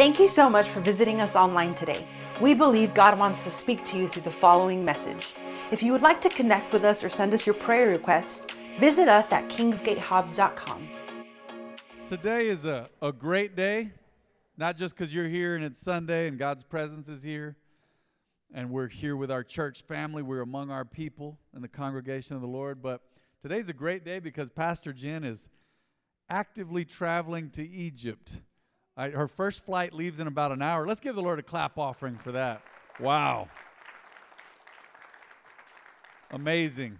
Thank you so much for visiting us online today. We believe God wants to speak to you through the following message. If you would like to connect with us or send us your prayer requests, visit us at kingsgatehobbs.com. Today is a, a great day, not just because you're here and it's Sunday and God's presence is here, and we're here with our church family, we're among our people in the congregation of the Lord, but today's a great day because Pastor Jen is actively traveling to Egypt. I, her first flight leaves in about an hour. Let's give the Lord a clap offering for that. Wow. Amazing.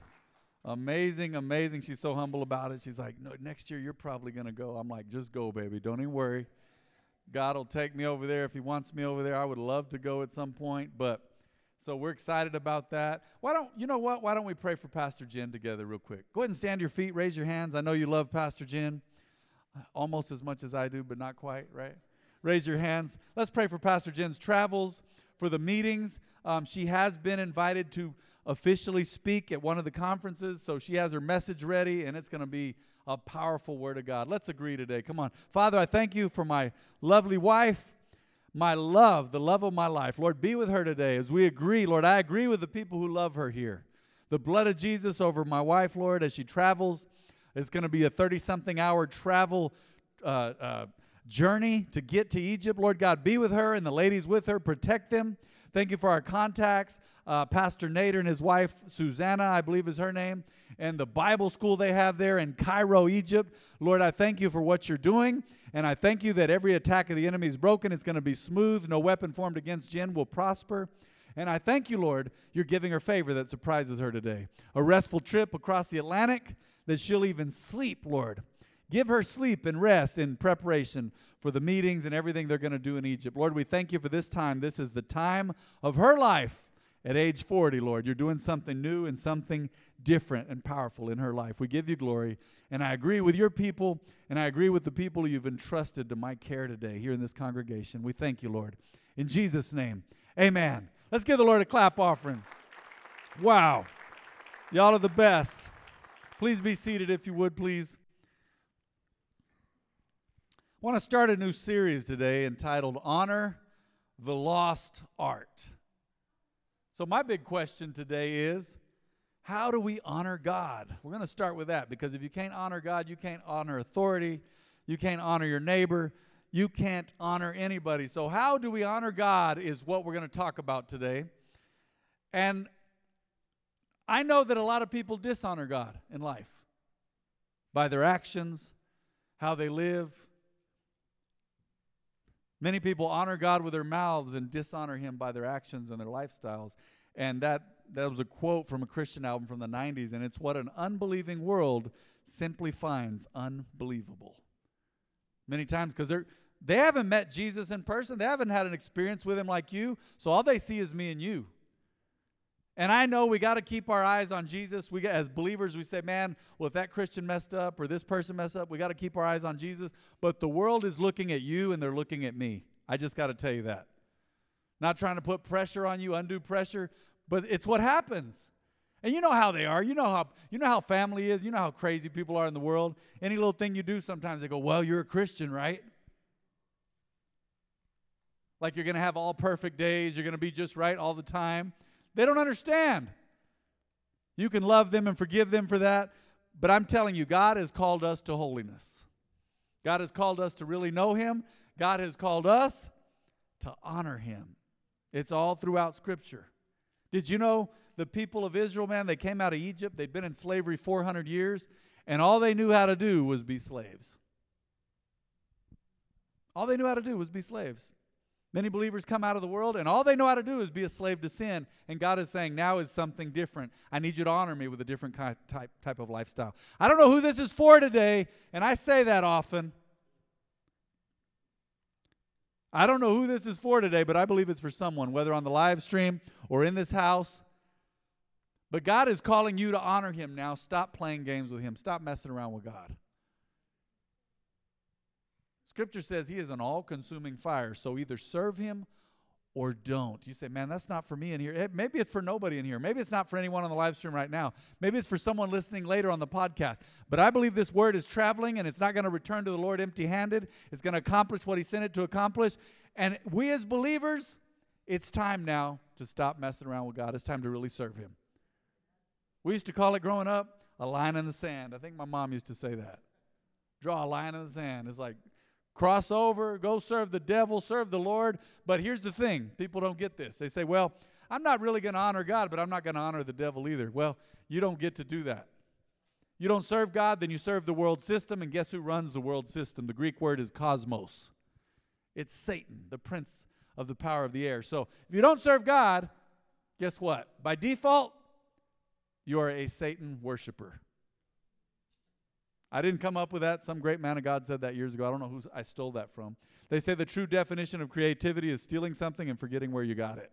Amazing, amazing. She's so humble about it. She's like, no, next year you're probably going to go. I'm like, just go, baby. Don't even worry. God will take me over there if He wants me over there. I would love to go at some point, but so we're excited about that. Why don't you know what? Why don't we pray for Pastor Jen together, real quick? Go ahead and stand to your feet. Raise your hands. I know you love Pastor Jen almost as much as I do, but not quite, right? Raise your hands. Let's pray for Pastor Jen's travels, for the meetings. Um, she has been invited to officially speak at one of the conferences. So she has her message ready, and it's going to be a powerful word of God. Let's agree today. Come on. Father, I thank you for my lovely wife, my love, the love of my life. Lord, be with her today as we agree. Lord, I agree with the people who love her here. The blood of Jesus over my wife, Lord, as she travels. It's going to be a 30 something hour travel uh, uh, journey to get to Egypt. Lord God, be with her and the ladies with her, protect them. Thank you for our contacts. Uh, Pastor Nader and his wife, Susanna, I believe is her name, and the Bible school they have there in Cairo, Egypt. Lord, I thank you for what you're doing. And I thank you that every attack of the enemy is broken. It's going to be smooth. No weapon formed against Jen will prosper. And I thank you, Lord, you're giving her favor that surprises her today. A restful trip across the Atlantic that she'll even sleep, Lord. Give her sleep and rest in preparation for the meetings and everything they're going to do in Egypt. Lord, we thank you for this time. This is the time of her life at age 40, Lord. You're doing something new and something different and powerful in her life. We give you glory. And I agree with your people, and I agree with the people you've entrusted to my care today here in this congregation. We thank you, Lord. In Jesus' name, amen. Let's give the Lord a clap offering. Wow. Y'all are the best. Please be seated if you would, please. I want to start a new series today entitled Honor the Lost Art. So, my big question today is how do we honor God? We're going to start with that because if you can't honor God, you can't honor authority, you can't honor your neighbor, you can't honor anybody. So, how do we honor God is what we're going to talk about today. And I know that a lot of people dishonor God in life by their actions, how they live Many people honor God with their mouths and dishonor Him by their actions and their lifestyles. And that, that was a quote from a Christian album from the 90s, and it's what an unbelieving world simply finds unbelievable. Many times, because they're they haven't met Jesus in person. They haven't had an experience with him like you. So all they see is me and you. And I know we got to keep our eyes on Jesus. We as believers, we say, man, well, if that Christian messed up or this person messed up, we got to keep our eyes on Jesus. But the world is looking at you and they're looking at me. I just got to tell you that. Not trying to put pressure on you, undue pressure, but it's what happens. And you know how they are. You know how you know how family is. You know how crazy people are in the world. Any little thing you do, sometimes they go, "Well, you're a Christian, right?" Like you're going to have all perfect days. You're going to be just right all the time. They don't understand. You can love them and forgive them for that, but I'm telling you, God has called us to holiness. God has called us to really know Him. God has called us to honor Him. It's all throughout Scripture. Did you know the people of Israel, man, they came out of Egypt, they'd been in slavery 400 years, and all they knew how to do was be slaves. All they knew how to do was be slaves. Many believers come out of the world and all they know how to do is be a slave to sin. And God is saying, now is something different. I need you to honor me with a different kind, type, type of lifestyle. I don't know who this is for today, and I say that often. I don't know who this is for today, but I believe it's for someone, whether on the live stream or in this house. But God is calling you to honor Him now. Stop playing games with Him, stop messing around with God. Scripture says he is an all consuming fire. So either serve him or don't. You say, man, that's not for me in here. Eh, maybe it's for nobody in here. Maybe it's not for anyone on the live stream right now. Maybe it's for someone listening later on the podcast. But I believe this word is traveling and it's not going to return to the Lord empty handed. It's going to accomplish what He sent it to accomplish. And we as believers, it's time now to stop messing around with God. It's time to really serve Him. We used to call it growing up a line in the sand. I think my mom used to say that. Draw a line in the sand. It's like cross over, go serve the devil, serve the Lord. But here's the thing people don't get this. They say, well, I'm not really going to honor God, but I'm not going to honor the devil either. Well, you don't get to do that. You don't serve God, then you serve the world system, and guess who runs the world system? The Greek word is cosmos. It's Satan, the prince of the power of the air. So if you don't serve God, guess what? By default, you are a Satan worshiper. I didn't come up with that. Some great man of God said that years ago. I don't know who I stole that from. They say the true definition of creativity is stealing something and forgetting where you got it.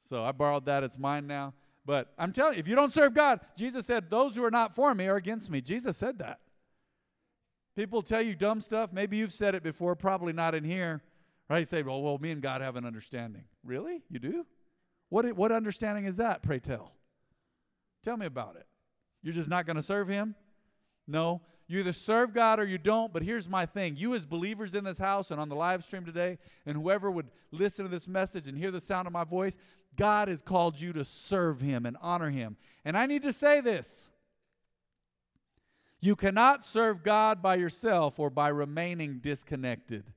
So I borrowed that. It's mine now. But I'm telling you, if you don't serve God, Jesus said, Those who are not for me are against me. Jesus said that. People tell you dumb stuff. Maybe you've said it before, probably not in here. Right? You say, Well, well, me and God have an understanding. Really? You do? What, what understanding is that, pray tell? Tell me about it. You're just not going to serve Him? No, you either serve God or you don't. But here's my thing you, as believers in this house and on the live stream today, and whoever would listen to this message and hear the sound of my voice, God has called you to serve Him and honor Him. And I need to say this you cannot serve God by yourself or by remaining disconnected.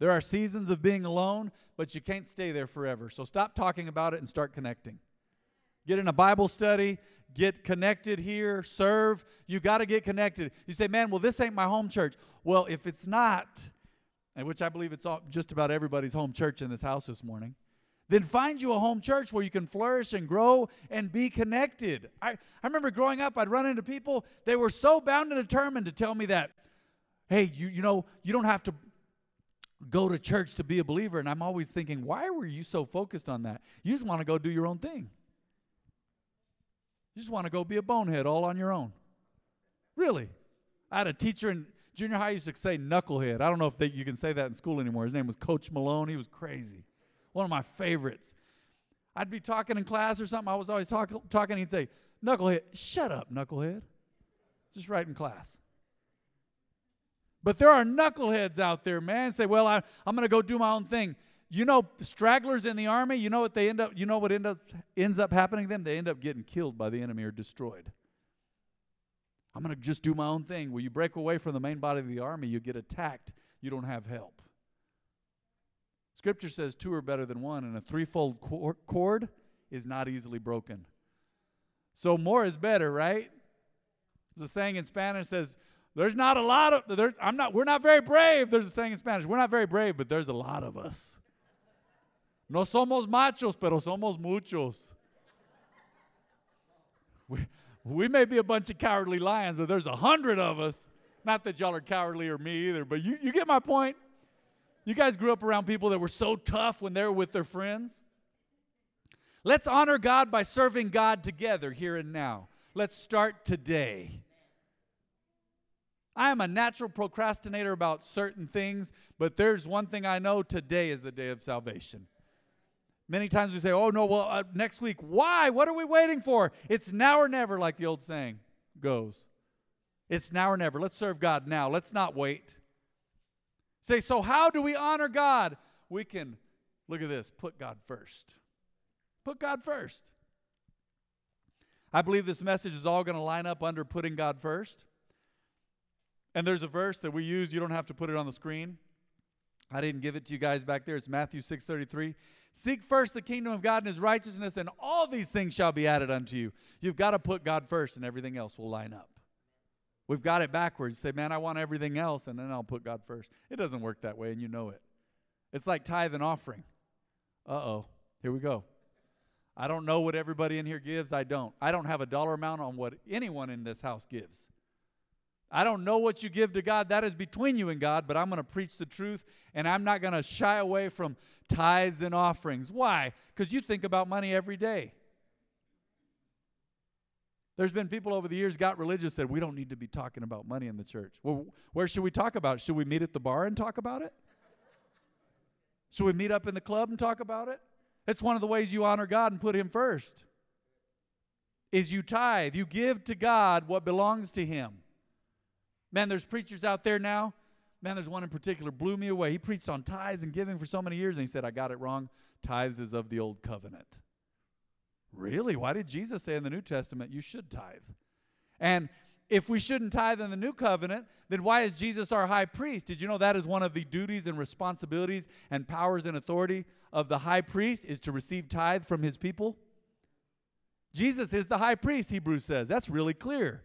There are seasons of being alone, but you can't stay there forever. So stop talking about it and start connecting. Get in a Bible study, get connected here, serve. You got to get connected. You say, man, well, this ain't my home church. Well, if it's not, and which I believe it's all, just about everybody's home church in this house this morning, then find you a home church where you can flourish and grow and be connected. I, I remember growing up, I'd run into people, they were so bound and determined to tell me that, hey, you, you know, you don't have to go to church to be a believer. And I'm always thinking, why were you so focused on that? You just want to go do your own thing. You just want to go be a bonehead all on your own. Really. I had a teacher in junior high used to say knucklehead. I don't know if they, you can say that in school anymore. His name was Coach Malone. He was crazy. One of my favorites. I'd be talking in class or something. I was always talk, talking. He'd say, knucklehead. Shut up, knucklehead. Just right in class. But there are knuckleheads out there, man. Say, well, I, I'm going to go do my own thing. You know, stragglers in the army, you know what they end up, you know what end up, ends up happening to them? They end up getting killed by the enemy or destroyed. I'm going to just do my own thing. When you break away from the main body of the army, you get attacked. You don't have help. Scripture says two are better than one, and a threefold cord is not easily broken. So more is better, right? A saying in Spanish says, there's not a lot of there, I'm not we're not very brave. There's a saying in Spanish. We're not very brave, but there's a lot of us. No somos machos, pero somos muchos. We, we may be a bunch of cowardly lions, but there's a hundred of us. Not that y'all are cowardly or me either, but you, you get my point. You guys grew up around people that were so tough when they were with their friends. Let's honor God by serving God together here and now. Let's start today. I am a natural procrastinator about certain things, but there's one thing I know today is the day of salvation. Many times we say, oh, no, well, uh, next week. Why? What are we waiting for? It's now or never, like the old saying goes. It's now or never. Let's serve God now. Let's not wait. Say, so how do we honor God? We can, look at this, put God first. Put God first. I believe this message is all going to line up under putting God first. And there's a verse that we use, you don't have to put it on the screen. I didn't give it to you guys back there. It's Matthew 6:33. Seek first the kingdom of God and his righteousness, and all these things shall be added unto you. You've got to put God first, and everything else will line up. We've got it backwards. Say, man, I want everything else, and then I'll put God first. It doesn't work that way, and you know it. It's like tithe and offering. Uh oh. Here we go. I don't know what everybody in here gives. I don't. I don't have a dollar amount on what anyone in this house gives. I don't know what you give to God. That is between you and God, but I'm going to preach the truth and I'm not going to shy away from tithes and offerings. Why? Because you think about money every day. There's been people over the years got religious said we don't need to be talking about money in the church. Well, where should we talk about it? Should we meet at the bar and talk about it? Should we meet up in the club and talk about it? It's one of the ways you honor God and put Him first. Is you tithe, you give to God what belongs to Him. Man, there's preachers out there now. Man, there's one in particular blew me away. He preached on tithes and giving for so many years, and he said, I got it wrong. Tithes is of the old covenant. Really? Why did Jesus say in the New Testament you should tithe? And if we shouldn't tithe in the new covenant, then why is Jesus our high priest? Did you know that is one of the duties and responsibilities and powers and authority of the high priest is to receive tithe from his people? Jesus is the high priest, Hebrews says. That's really clear.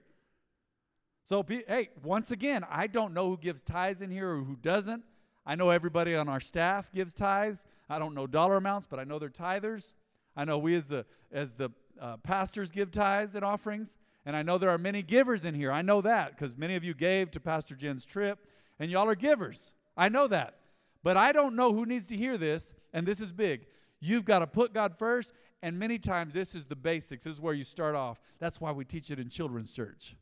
So, be, hey, once again, I don't know who gives tithes in here or who doesn't. I know everybody on our staff gives tithes. I don't know dollar amounts, but I know they're tithers. I know we as the as the uh, pastors give tithes and offerings, and I know there are many givers in here. I know that because many of you gave to Pastor Jen's trip, and y'all are givers. I know that. But I don't know who needs to hear this, and this is big. You've got to put God first, and many times this is the basics. This is where you start off. That's why we teach it in children's church.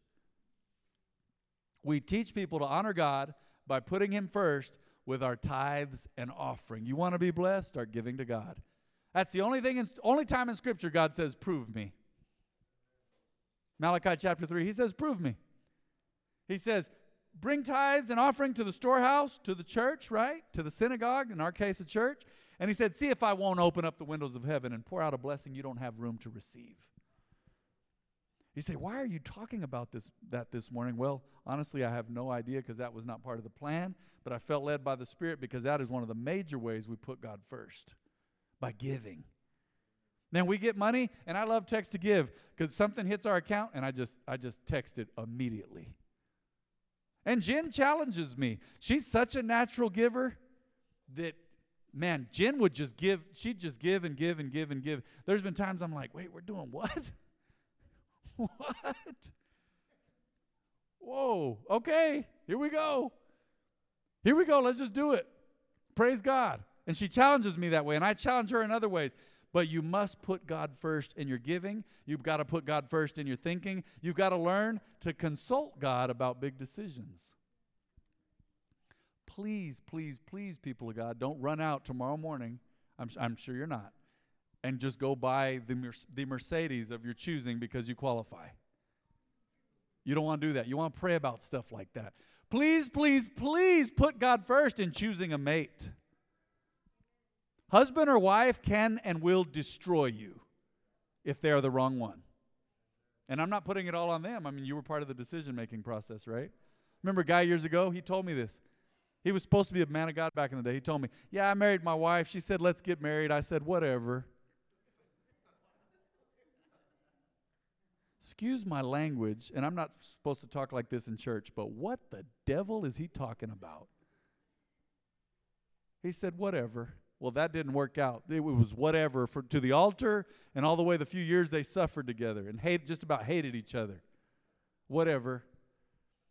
We teach people to honor God by putting Him first with our tithes and offering. You want to be blessed? Start giving to God. That's the only thing, in, only time in Scripture God says, "Prove me." Malachi chapter three, He says, "Prove me." He says, "Bring tithes and offering to the storehouse, to the church, right, to the synagogue. In our case, a church." And He said, "See if I won't open up the windows of heaven and pour out a blessing you don't have room to receive." You say, why are you talking about this that this morning? Well, honestly, I have no idea because that was not part of the plan, but I felt led by the Spirit because that is one of the major ways we put God first by giving. Then we get money, and I love text to give because something hits our account, and I just I just text it immediately. And Jen challenges me. She's such a natural giver that man, Jen would just give. She'd just give and give and give and give. There's been times I'm like, wait, we're doing what? what? Whoa, okay, here we go. Here we go, let's just do it. Praise God. And she challenges me that way, and I challenge her in other ways. But you must put God first in your giving. You've got to put God first in your thinking. You've got to learn to consult God about big decisions. Please, please, please, people of God, don't run out tomorrow morning. I'm, I'm sure you're not and just go buy the, the Mercedes of your choosing because you qualify. You don't want to do that. You want to pray about stuff like that. Please, please, please put God first in choosing a mate. Husband or wife can and will destroy you if they are the wrong one. And I'm not putting it all on them. I mean, you were part of the decision making process, right? Remember a guy years ago? He told me this. He was supposed to be a man of God back in the day. He told me, Yeah, I married my wife. She said, Let's get married. I said, Whatever. Excuse my language, and I'm not supposed to talk like this in church, but what the devil is he talking about? He said, whatever. Well, that didn't work out. It was whatever for, to the altar and all the way the few years they suffered together and hate, just about hated each other. Whatever.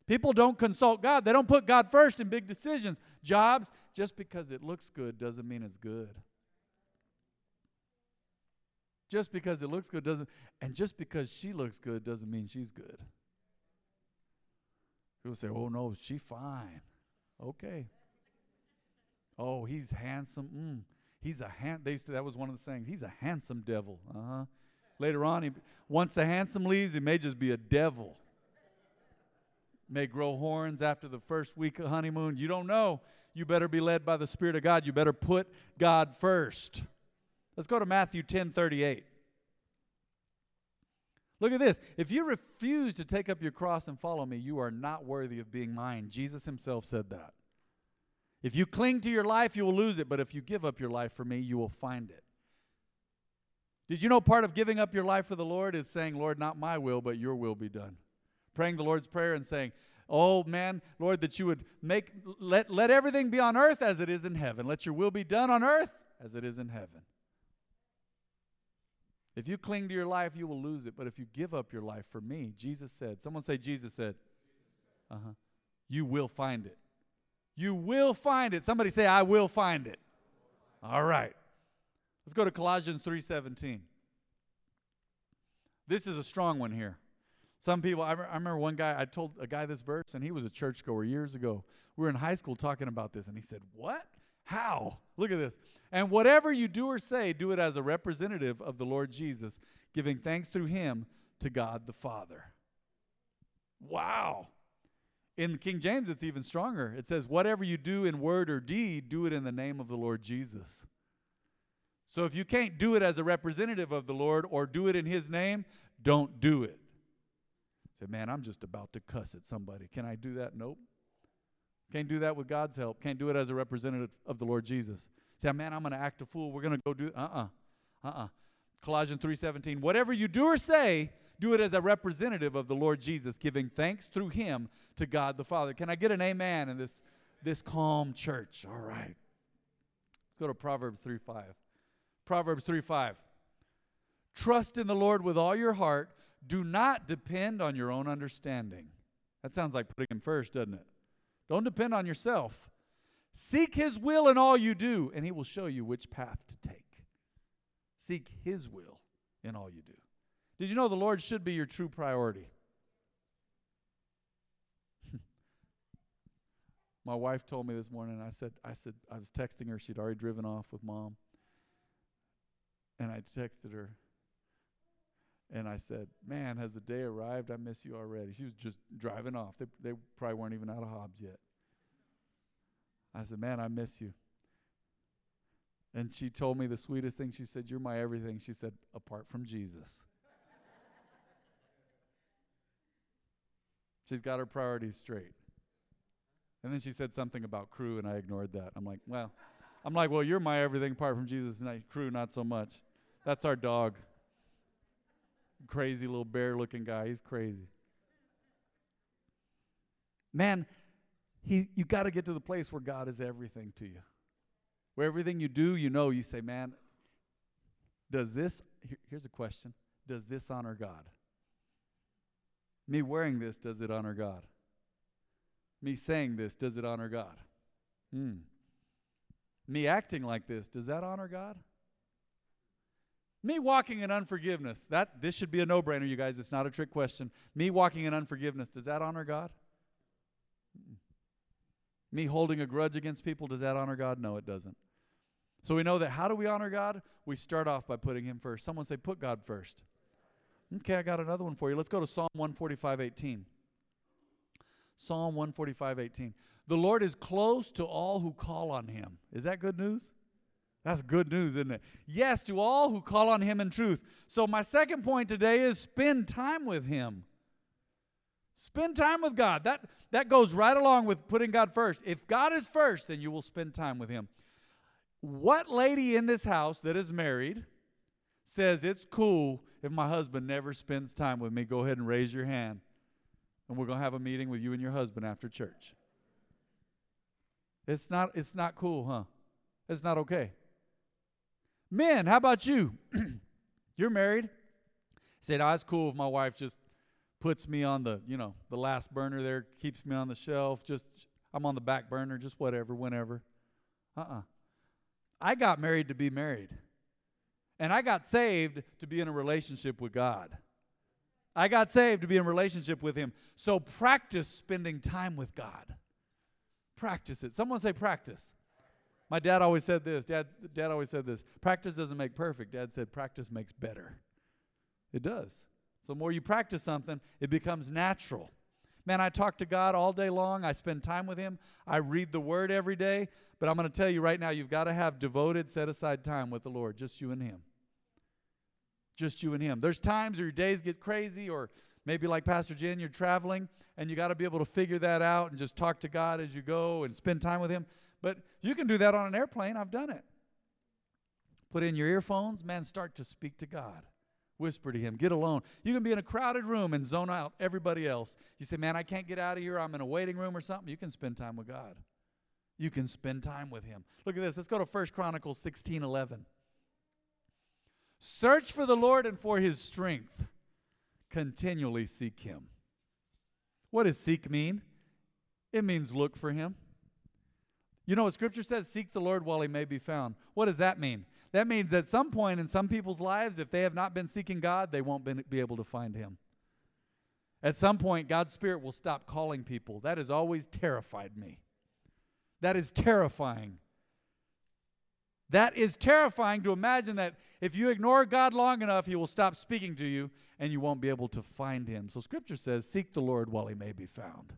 People don't consult God. They don't put God first in big decisions. Jobs, just because it looks good doesn't mean it's good. Just because it looks good doesn't, and just because she looks good doesn't mean she's good. People say, oh no, she's fine. Okay. Oh, he's handsome. Mm. He's a hand. They used to, that was one of the things. He's a handsome devil. Uh huh. Later on, he, once the handsome leaves, he may just be a devil. May grow horns after the first week of honeymoon. You don't know. You better be led by the Spirit of God. You better put God first. Let's go to Matthew 10 38. Look at this. If you refuse to take up your cross and follow me, you are not worthy of being mine. Jesus himself said that. If you cling to your life, you will lose it, but if you give up your life for me, you will find it. Did you know part of giving up your life for the Lord is saying, Lord, not my will, but your will be done? Praying the Lord's Prayer and saying, Oh man, Lord, that you would make let, let everything be on earth as it is in heaven. Let your will be done on earth as it is in heaven. If you cling to your life, you will lose it. But if you give up your life for me, Jesus said, someone say, Jesus said, uh huh, you will find it. You will find it. Somebody say, I will find it. All right. Let's go to Colossians 3:17. This is a strong one here. Some people, I, I remember one guy, I told a guy this verse, and he was a churchgoer years ago. We were in high school talking about this, and he said, What? How? Look at this. And whatever you do or say, do it as a representative of the Lord Jesus, giving thanks through him to God the Father. Wow. In King James, it's even stronger. It says, Whatever you do in word or deed, do it in the name of the Lord Jesus. So if you can't do it as a representative of the Lord or do it in his name, don't do it. Say, man, I'm just about to cuss at somebody. Can I do that? Nope. Can't do that with God's help. Can't do it as a representative of the Lord Jesus. Say, man, I'm going to act a fool. We're going to go do uh-uh. Uh-uh. Colossians 3:17. Whatever you do or say, do it as a representative of the Lord Jesus, giving thanks through him to God the Father. Can I get an amen in this, this calm church? All right. Let's go to Proverbs 3 5. Proverbs 3 5. Trust in the Lord with all your heart. Do not depend on your own understanding. That sounds like putting him first, doesn't it? Don't depend on yourself. Seek his will in all you do, and he will show you which path to take. Seek his will in all you do. Did you know the Lord should be your true priority? My wife told me this morning, I said, I said, I was texting her, she'd already driven off with mom. And I texted her and I said, Man, has the day arrived? I miss you already. She was just driving off. They, they probably weren't even out of Hobbs yet. I said, Man, I miss you. And she told me the sweetest thing. She said, You're my everything. She said, apart from Jesus. She's got her priorities straight. And then she said something about crew, and I ignored that. I'm like, well, I'm like, well, you're my everything apart from Jesus, and crew, not so much. That's our dog. Crazy little bear looking guy. He's crazy. Man, he, you got to get to the place where God is everything to you. Where everything you do, you know, you say, man, does this, here, here's a question, does this honor God? Me wearing this, does it honor God? Me saying this, does it honor God? Hmm. Me acting like this, does that honor God? Me walking in unforgiveness, that this should be a no-brainer, you guys. It's not a trick question. Me walking in unforgiveness, does that honor God? Mm. Me holding a grudge against people, does that honor God? No, it doesn't. So we know that how do we honor God? We start off by putting him first. Someone say, put God first. Okay, I got another one for you. Let's go to Psalm 145 18. Psalm 145 18. The Lord is close to all who call on him. Is that good news? That's good news, isn't it? Yes, to all who call on him in truth. So, my second point today is spend time with him. Spend time with God. That, that goes right along with putting God first. If God is first, then you will spend time with him. What lady in this house that is married says it's cool if my husband never spends time with me, go ahead and raise your hand. And we're going to have a meeting with you and your husband after church. It's not it's not cool, huh? It's not okay. Men, how about you? You're married. Said no, it's cool if my wife just puts me on the, you know, the last burner there, keeps me on the shelf, just I'm on the back burner, just whatever, whenever. Uh-uh. I got married to be married. And I got saved to be in a relationship with God. I got saved to be in relationship with Him. So practice spending time with God. Practice it. Someone say practice. My dad always said this. Dad, dad always said this. Practice doesn't make perfect. Dad said practice makes better. It does. So the more you practice something, it becomes natural. Man, I talk to God all day long. I spend time with Him. I read the Word every day. But I'm going to tell you right now, you've got to have devoted, set aside time with the Lord, just you and Him just you and him. There's times where your days get crazy, or maybe like Pastor Jen, you're traveling and you got to be able to figure that out and just talk to God as you go and spend time with Him. But you can do that on an airplane. I've done it. Put in your earphones, man, start to speak to God. Whisper to Him. Get alone. You can be in a crowded room and zone out everybody else. You say, man, I can't get out of here. I'm in a waiting room or something. You can spend time with God. You can spend time with Him. Look at this. Let's go to 1 Chronicles 16 11. Search for the Lord and for his strength. Continually seek him. What does seek mean? It means look for him. You know what scripture says? Seek the Lord while he may be found. What does that mean? That means at some point in some people's lives, if they have not been seeking God, they won't be able to find him. At some point, God's Spirit will stop calling people. That has always terrified me. That is terrifying. That is terrifying to imagine that if you ignore God long enough, He will stop speaking to you and you won't be able to find Him. So Scripture says, Seek the Lord while He may be found.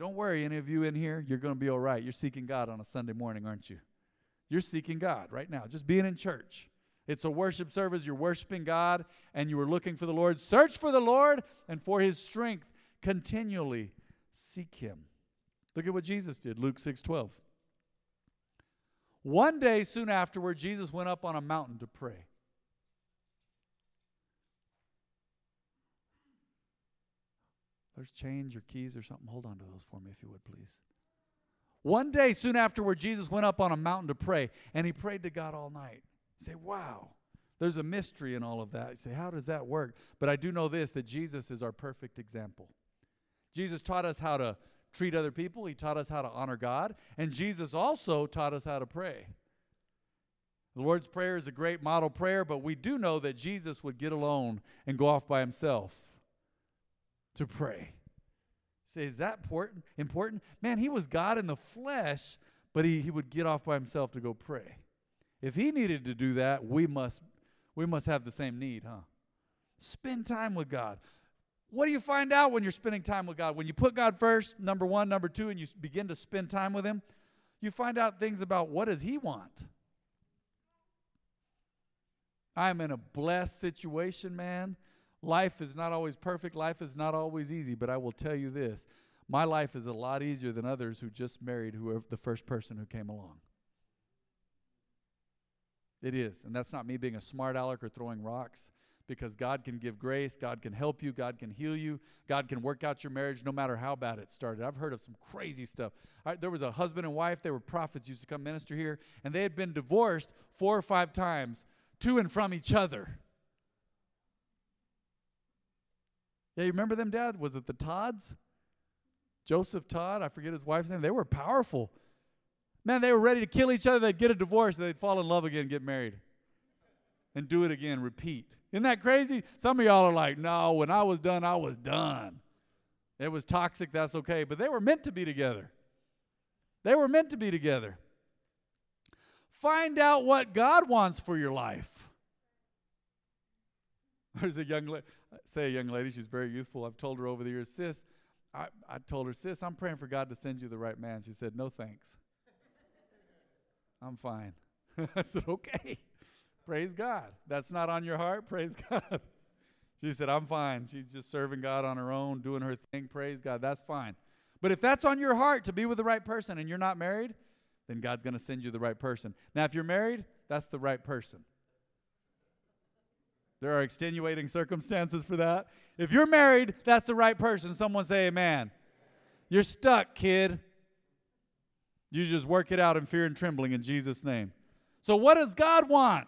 Don't worry, any of you in here, you're going to be all right. You're seeking God on a Sunday morning, aren't you? You're seeking God right now, just being in church. It's a worship service. You're worshiping God and you are looking for the Lord. Search for the Lord and for his strength. Continually seek him. Look at what Jesus did, Luke 6 12. One day soon afterward, Jesus went up on a mountain to pray. There's change or keys or something. Hold on to those for me, if you would, please. One day soon afterward, Jesus went up on a mountain to pray, and he prayed to God all night. You say, wow, there's a mystery in all of that. You say, how does that work? But I do know this that Jesus is our perfect example. Jesus taught us how to treat other people, He taught us how to honor God, and Jesus also taught us how to pray. The Lord's Prayer is a great model prayer, but we do know that Jesus would get alone and go off by himself to pray. Say, is that important? Important? Man, he was God in the flesh, but he, he would get off by himself to go pray. If he needed to do that, we must we must have the same need, huh? Spend time with God. What do you find out when you're spending time with God? When you put God first, number 1, number 2 and you begin to spend time with him, you find out things about what does he want? I'm in a blessed situation, man. Life is not always perfect, life is not always easy, but I will tell you this. My life is a lot easier than others who just married whoever the first person who came along. It is. And that's not me being a smart aleck or throwing rocks because God can give grace, God can help you, God can heal you, God can work out your marriage no matter how bad it started. I've heard of some crazy stuff. there was a husband and wife, they were prophets, used to come minister here, and they had been divorced four or five times to and from each other. Yeah, you remember them, Dad? Was it the Todds? Joseph Todd, I forget his wife's name. They were powerful. Man, they were ready to kill each other. They'd get a divorce. They'd fall in love again, get married, and do it again, repeat. Isn't that crazy? Some of y'all are like, no, when I was done, I was done. It was toxic, that's okay. But they were meant to be together. They were meant to be together. Find out what God wants for your life. There's a young lady, say a young lady, she's very youthful. I've told her over the years, sis, I, I told her, sis, I'm praying for God to send you the right man. She said, no thanks. I'm fine. I said, okay. Praise God. That's not on your heart. Praise God. She said, I'm fine. She's just serving God on her own, doing her thing. Praise God. That's fine. But if that's on your heart to be with the right person and you're not married, then God's going to send you the right person. Now, if you're married, that's the right person. There are extenuating circumstances for that. If you're married, that's the right person. Someone say amen. You're stuck, kid. You just work it out in fear and trembling in Jesus' name. So, what does God want?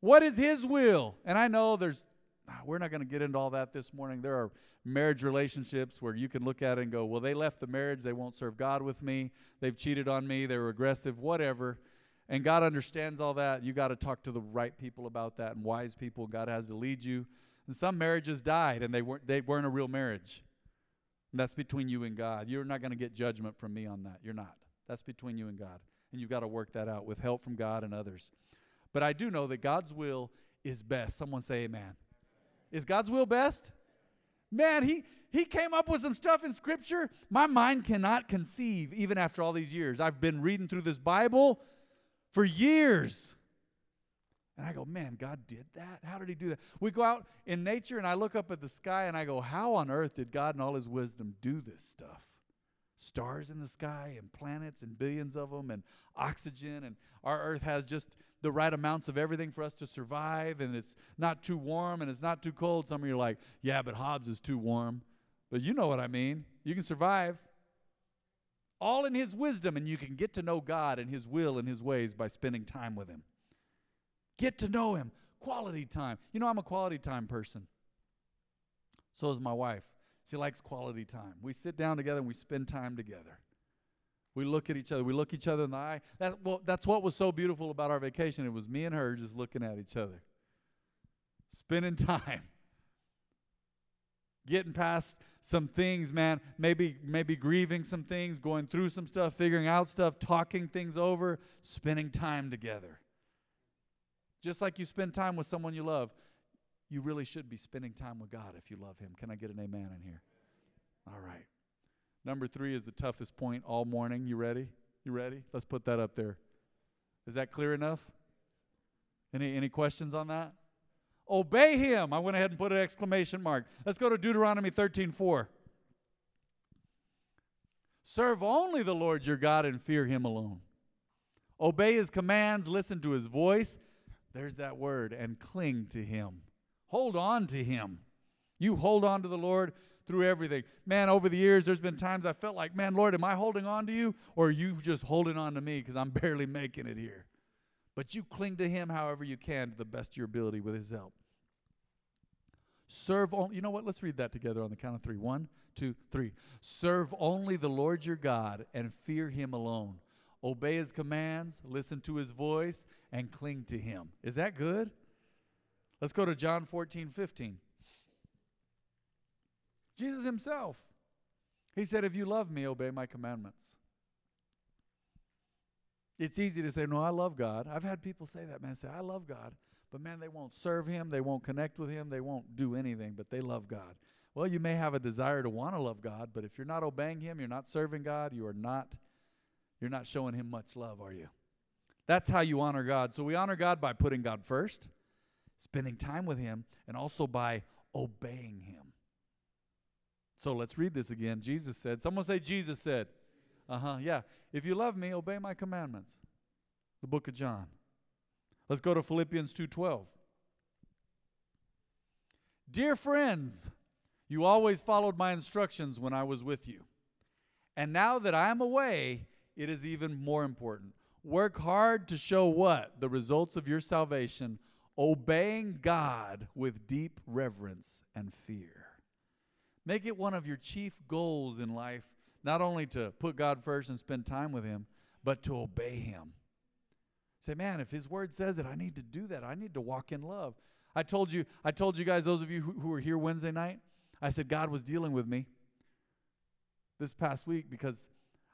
What is His will? And I know there's, we're not going to get into all that this morning. There are marriage relationships where you can look at it and go, well, they left the marriage. They won't serve God with me. They've cheated on me. They're aggressive, whatever. And God understands all that. You got to talk to the right people about that and wise people. God has to lead you. And some marriages died and they weren't, they weren't a real marriage. And that's between you and God. You're not going to get judgment from me on that. You're not. That's between you and God. And you've got to work that out with help from God and others. But I do know that God's will is best. Someone say amen. Is God's will best? Man, he he came up with some stuff in scripture my mind cannot conceive even after all these years. I've been reading through this Bible for years. And I go, man, God did that? How did He do that? We go out in nature and I look up at the sky and I go, how on earth did God in all His wisdom do this stuff? Stars in the sky and planets and billions of them and oxygen, and our earth has just the right amounts of everything for us to survive, and it's not too warm and it's not too cold. Some of you are like, yeah, but Hobbs is too warm. But you know what I mean. You can survive. All in His wisdom, and you can get to know God and His will and His ways by spending time with Him. Get to know Him. Quality time. You know, I'm a quality time person. So is my wife. She likes quality time. We sit down together and we spend time together. We look at each other. We look each other in the eye. That, well, that's what was so beautiful about our vacation. It was me and her just looking at each other, spending time. Getting past some things, man, maybe maybe grieving some things, going through some stuff, figuring out stuff, talking things over, spending time together. Just like you spend time with someone you love, you really should be spending time with God if you love him. Can I get an amen in here? All right. Number 3 is the toughest point all morning. You ready? You ready? Let's put that up there. Is that clear enough? Any any questions on that? Obey him. I went ahead and put an exclamation mark. Let's go to Deuteronomy 13 4. Serve only the Lord your God and fear him alone. Obey his commands, listen to his voice. There's that word, and cling to him. Hold on to him. You hold on to the Lord through everything. Man, over the years, there's been times I felt like, man, Lord, am I holding on to you? Or are you just holding on to me because I'm barely making it here? But you cling to him however you can to the best of your ability with his help. Serve only, you know what? Let's read that together on the count of three. One, two, three. Serve only the Lord your God and fear him alone. Obey his commands, listen to his voice, and cling to him. Is that good? Let's go to John 14, 15. Jesus himself. He said, If you love me, obey my commandments. It's easy to say, No, I love God. I've had people say that, man, say, I love God. But man, they won't serve Him, they won't connect with Him, they won't do anything, but they love God. Well, you may have a desire to want to love God, but if you're not obeying Him, you're not serving God, you are not, you're not showing Him much love, are you? That's how you honor God. So we honor God by putting God first, spending time with Him, and also by obeying Him. So let's read this again. Jesus said, Someone say, Jesus said. Uh huh, yeah. If you love me, obey my commandments. The book of John. Let's go to Philippians 2:12. Dear friends, you always followed my instructions when I was with you. And now that I am away, it is even more important. Work hard to show what? The results of your salvation, obeying God with deep reverence and fear. Make it one of your chief goals in life not only to put God first and spend time with Him, but to obey Him. Say, man, if His Word says it, I need to do that. I need to walk in love. I told you, I told you guys, those of you who, who were here Wednesday night, I said God was dealing with me this past week because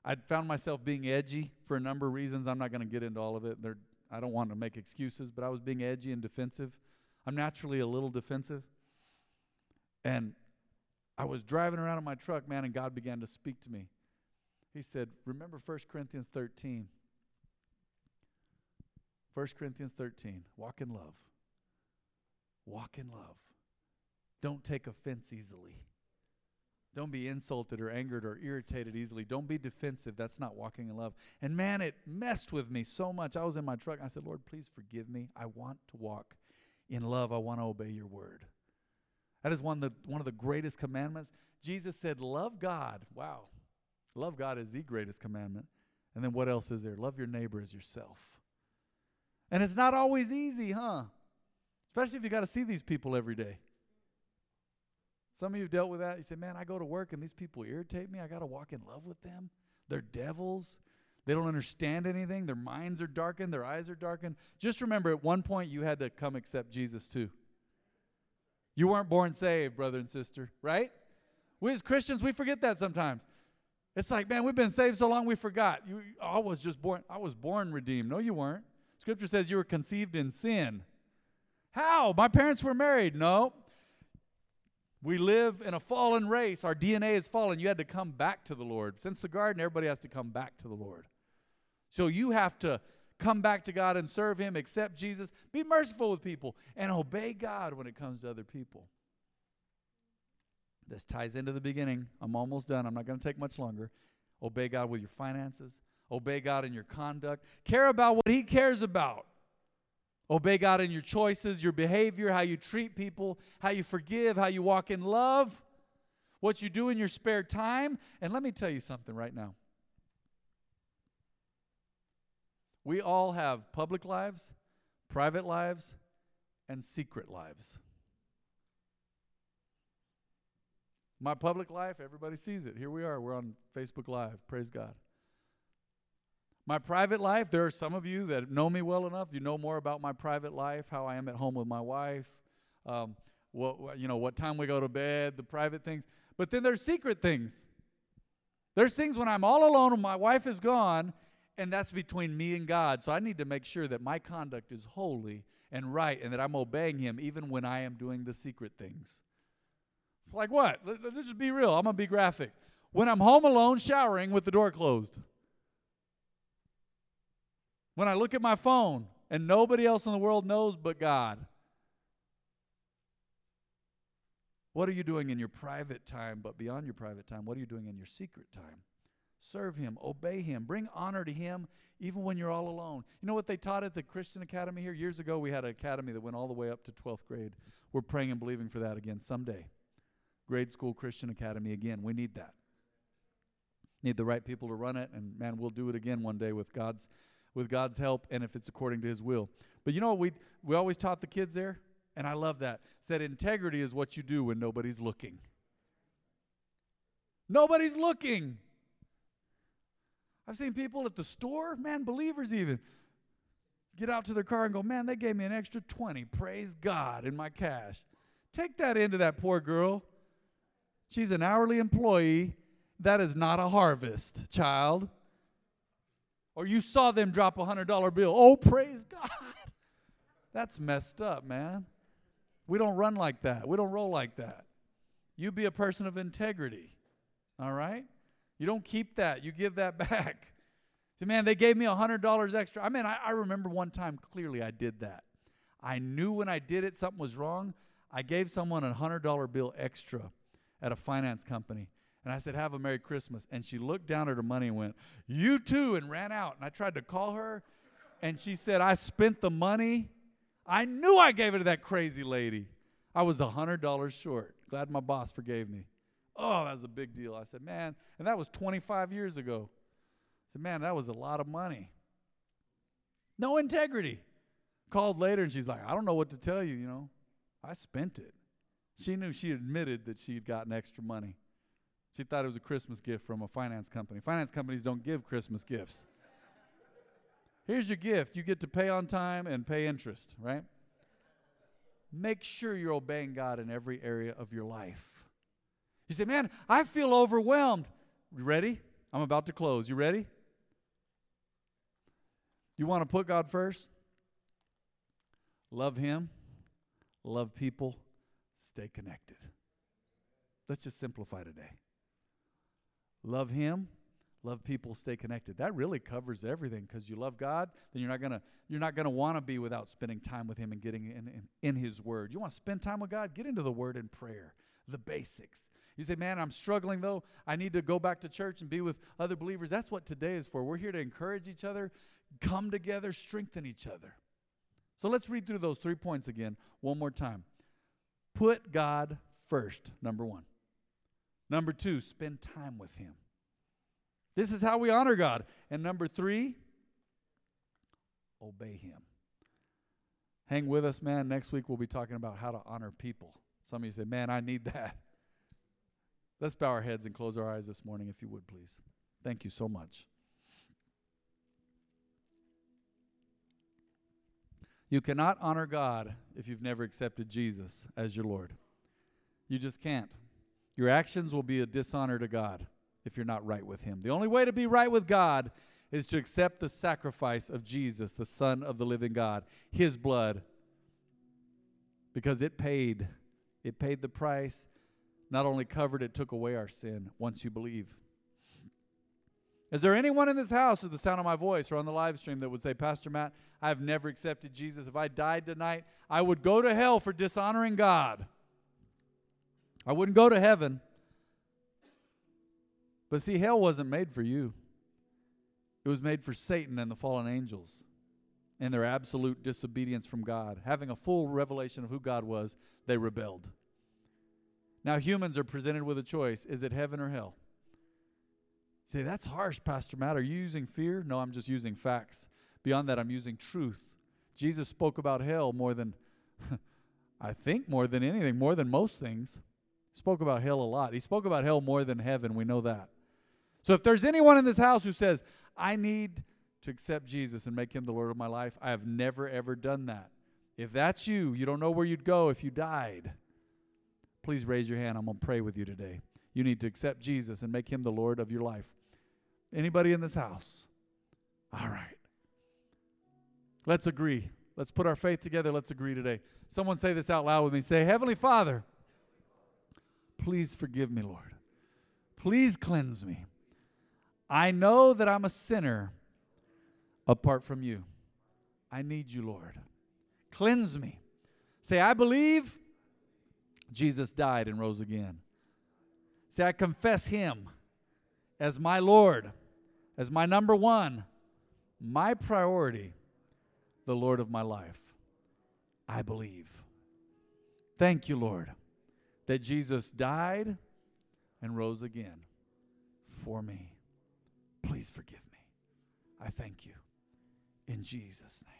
I found myself being edgy for a number of reasons. I'm not going to get into all of it. They're, I don't want to make excuses, but I was being edgy and defensive. I'm naturally a little defensive. And I was driving around in my truck, man, and God began to speak to me. He said, Remember 1 Corinthians 13. 1 Corinthians 13. Walk in love. Walk in love. Don't take offense easily. Don't be insulted or angered or irritated easily. Don't be defensive. That's not walking in love. And man, it messed with me so much. I was in my truck. I said, Lord, please forgive me. I want to walk in love. I want to obey your word. That is one of, the, one of the greatest commandments. Jesus said, Love God. Wow. Love God is the greatest commandment. And then what else is there? Love your neighbor as yourself. And it's not always easy, huh? Especially if you got to see these people every day. Some of you have dealt with that. You say, Man, I go to work and these people irritate me. I got to walk in love with them. They're devils. They don't understand anything. Their minds are darkened. Their eyes are darkened. Just remember, at one point, you had to come accept Jesus too. You weren't born saved, brother and sister, right? We as Christians, we forget that sometimes. It's like, man, we've been saved so long we forgot. You, I was just born, I was born redeemed. No, you weren't. Scripture says you were conceived in sin. How? My parents were married. No. We live in a fallen race. Our DNA is fallen. You had to come back to the Lord. Since the garden, everybody has to come back to the Lord. So you have to come back to God and serve Him, accept Jesus, be merciful with people, and obey God when it comes to other people. This ties into the beginning. I'm almost done. I'm not going to take much longer. Obey God with your finances, obey God in your conduct, care about what He cares about. Obey God in your choices, your behavior, how you treat people, how you forgive, how you walk in love, what you do in your spare time. And let me tell you something right now. We all have public lives, private lives, and secret lives. My public life, everybody sees it. Here we are. We're on Facebook Live. Praise God. My private life, there are some of you that know me well enough. You know more about my private life, how I am at home with my wife. Um, what, you know what time we go to bed, the private things. But then there's secret things. There's things when I'm all alone and my wife is gone, and that's between me and God. So I need to make sure that my conduct is holy and right and that I'm obeying Him even when I am doing the secret things. Like what? Let's just be real. I'm going to be graphic. When I'm home alone showering with the door closed. When I look at my phone and nobody else in the world knows but God. What are you doing in your private time, but beyond your private time? What are you doing in your secret time? Serve Him, obey Him, bring honor to Him, even when you're all alone. You know what they taught at the Christian Academy here? Years ago, we had an academy that went all the way up to 12th grade. We're praying and believing for that again someday. Grade school Christian Academy again. We need that. Need the right people to run it, and man, we'll do it again one day with God's with God's help and if it's according to His will. But you know what we we always taught the kids there, and I love that. Said integrity is what you do when nobody's looking. Nobody's looking. I've seen people at the store, man, believers even, get out to their car and go, man, they gave me an extra 20, praise God, in my cash. Take that into that poor girl. She's an hourly employee. That is not a harvest, child. Or you saw them drop a $100 bill. Oh, praise God. That's messed up, man. We don't run like that. We don't roll like that. You be a person of integrity. All right? You don't keep that. You give that back. See, man, they gave me a $100 extra. I mean, I, I remember one time clearly I did that. I knew when I did it something was wrong. I gave someone a $100 bill extra at a finance company. And I said, Have a Merry Christmas. And she looked down at her money and went, You too, and ran out. And I tried to call her, and she said, I spent the money. I knew I gave it to that crazy lady. I was a $100 short. Glad my boss forgave me. Oh, that was a big deal. I said, Man, and that was 25 years ago. I said, Man, that was a lot of money. No integrity. Called later, and she's like, I don't know what to tell you, you know. I spent it. She knew she admitted that she had gotten extra money. She thought it was a Christmas gift from a finance company. Finance companies don't give Christmas gifts. Here's your gift you get to pay on time and pay interest, right? Make sure you're obeying God in every area of your life. You say, Man, I feel overwhelmed. You ready? I'm about to close. You ready? You want to put God first? Love Him, love people, stay connected. Let's just simplify today. Love Him, love people, stay connected. That really covers everything because you love God, then you're not gonna you're not gonna want to be without spending time with Him and getting in, in, in His Word. You want to spend time with God? Get into the Word and prayer, the basics. You say, man, I'm struggling though. I need to go back to church and be with other believers. That's what today is for. We're here to encourage each other, come together, strengthen each other. So let's read through those three points again one more time. Put God first, number one. Number two, spend time with Him. This is how we honor God. And number three, obey Him. Hang with us, man. Next week we'll be talking about how to honor people. Some of you say, man, I need that. Let's bow our heads and close our eyes this morning, if you would, please. Thank you so much. You cannot honor God if you've never accepted Jesus as your Lord. You just can't. Your actions will be a dishonor to God if you're not right with Him. The only way to be right with God is to accept the sacrifice of Jesus, the Son of the living God, His blood, because it paid. It paid the price. Not only covered, it took away our sin once you believe. Is there anyone in this house with the sound of my voice or on the live stream that would say, Pastor Matt, I have never accepted Jesus. If I died tonight, I would go to hell for dishonoring God? I wouldn't go to heaven. But see, hell wasn't made for you, it was made for Satan and the fallen angels and their absolute disobedience from God. Having a full revelation of who God was, they rebelled. Now, humans are presented with a choice is it heaven or hell? say, that's harsh, Pastor Matt. Are you using fear? No, I'm just using facts. Beyond that, I'm using truth. Jesus spoke about hell more than, I think, more than anything, more than most things spoke about hell a lot. He spoke about hell more than heaven. We know that. So if there's anyone in this house who says, I need to accept Jesus and make him the Lord of my life, I have never, ever done that. If that's you, you don't know where you'd go if you died. Please raise your hand. I'm going to pray with you today. You need to accept Jesus and make him the Lord of your life. Anybody in this house? All right. Let's agree. Let's put our faith together. Let's agree today. Someone say this out loud with me. Say, Heavenly Father, please forgive me, Lord. Please cleanse me. I know that I'm a sinner apart from you. I need you, Lord. Cleanse me. Say, I believe Jesus died and rose again. Say, I confess him as my Lord, as my number one, my priority, the Lord of my life. I believe. Thank you, Lord, that Jesus died and rose again for me. Please forgive me. I thank you. In Jesus' name.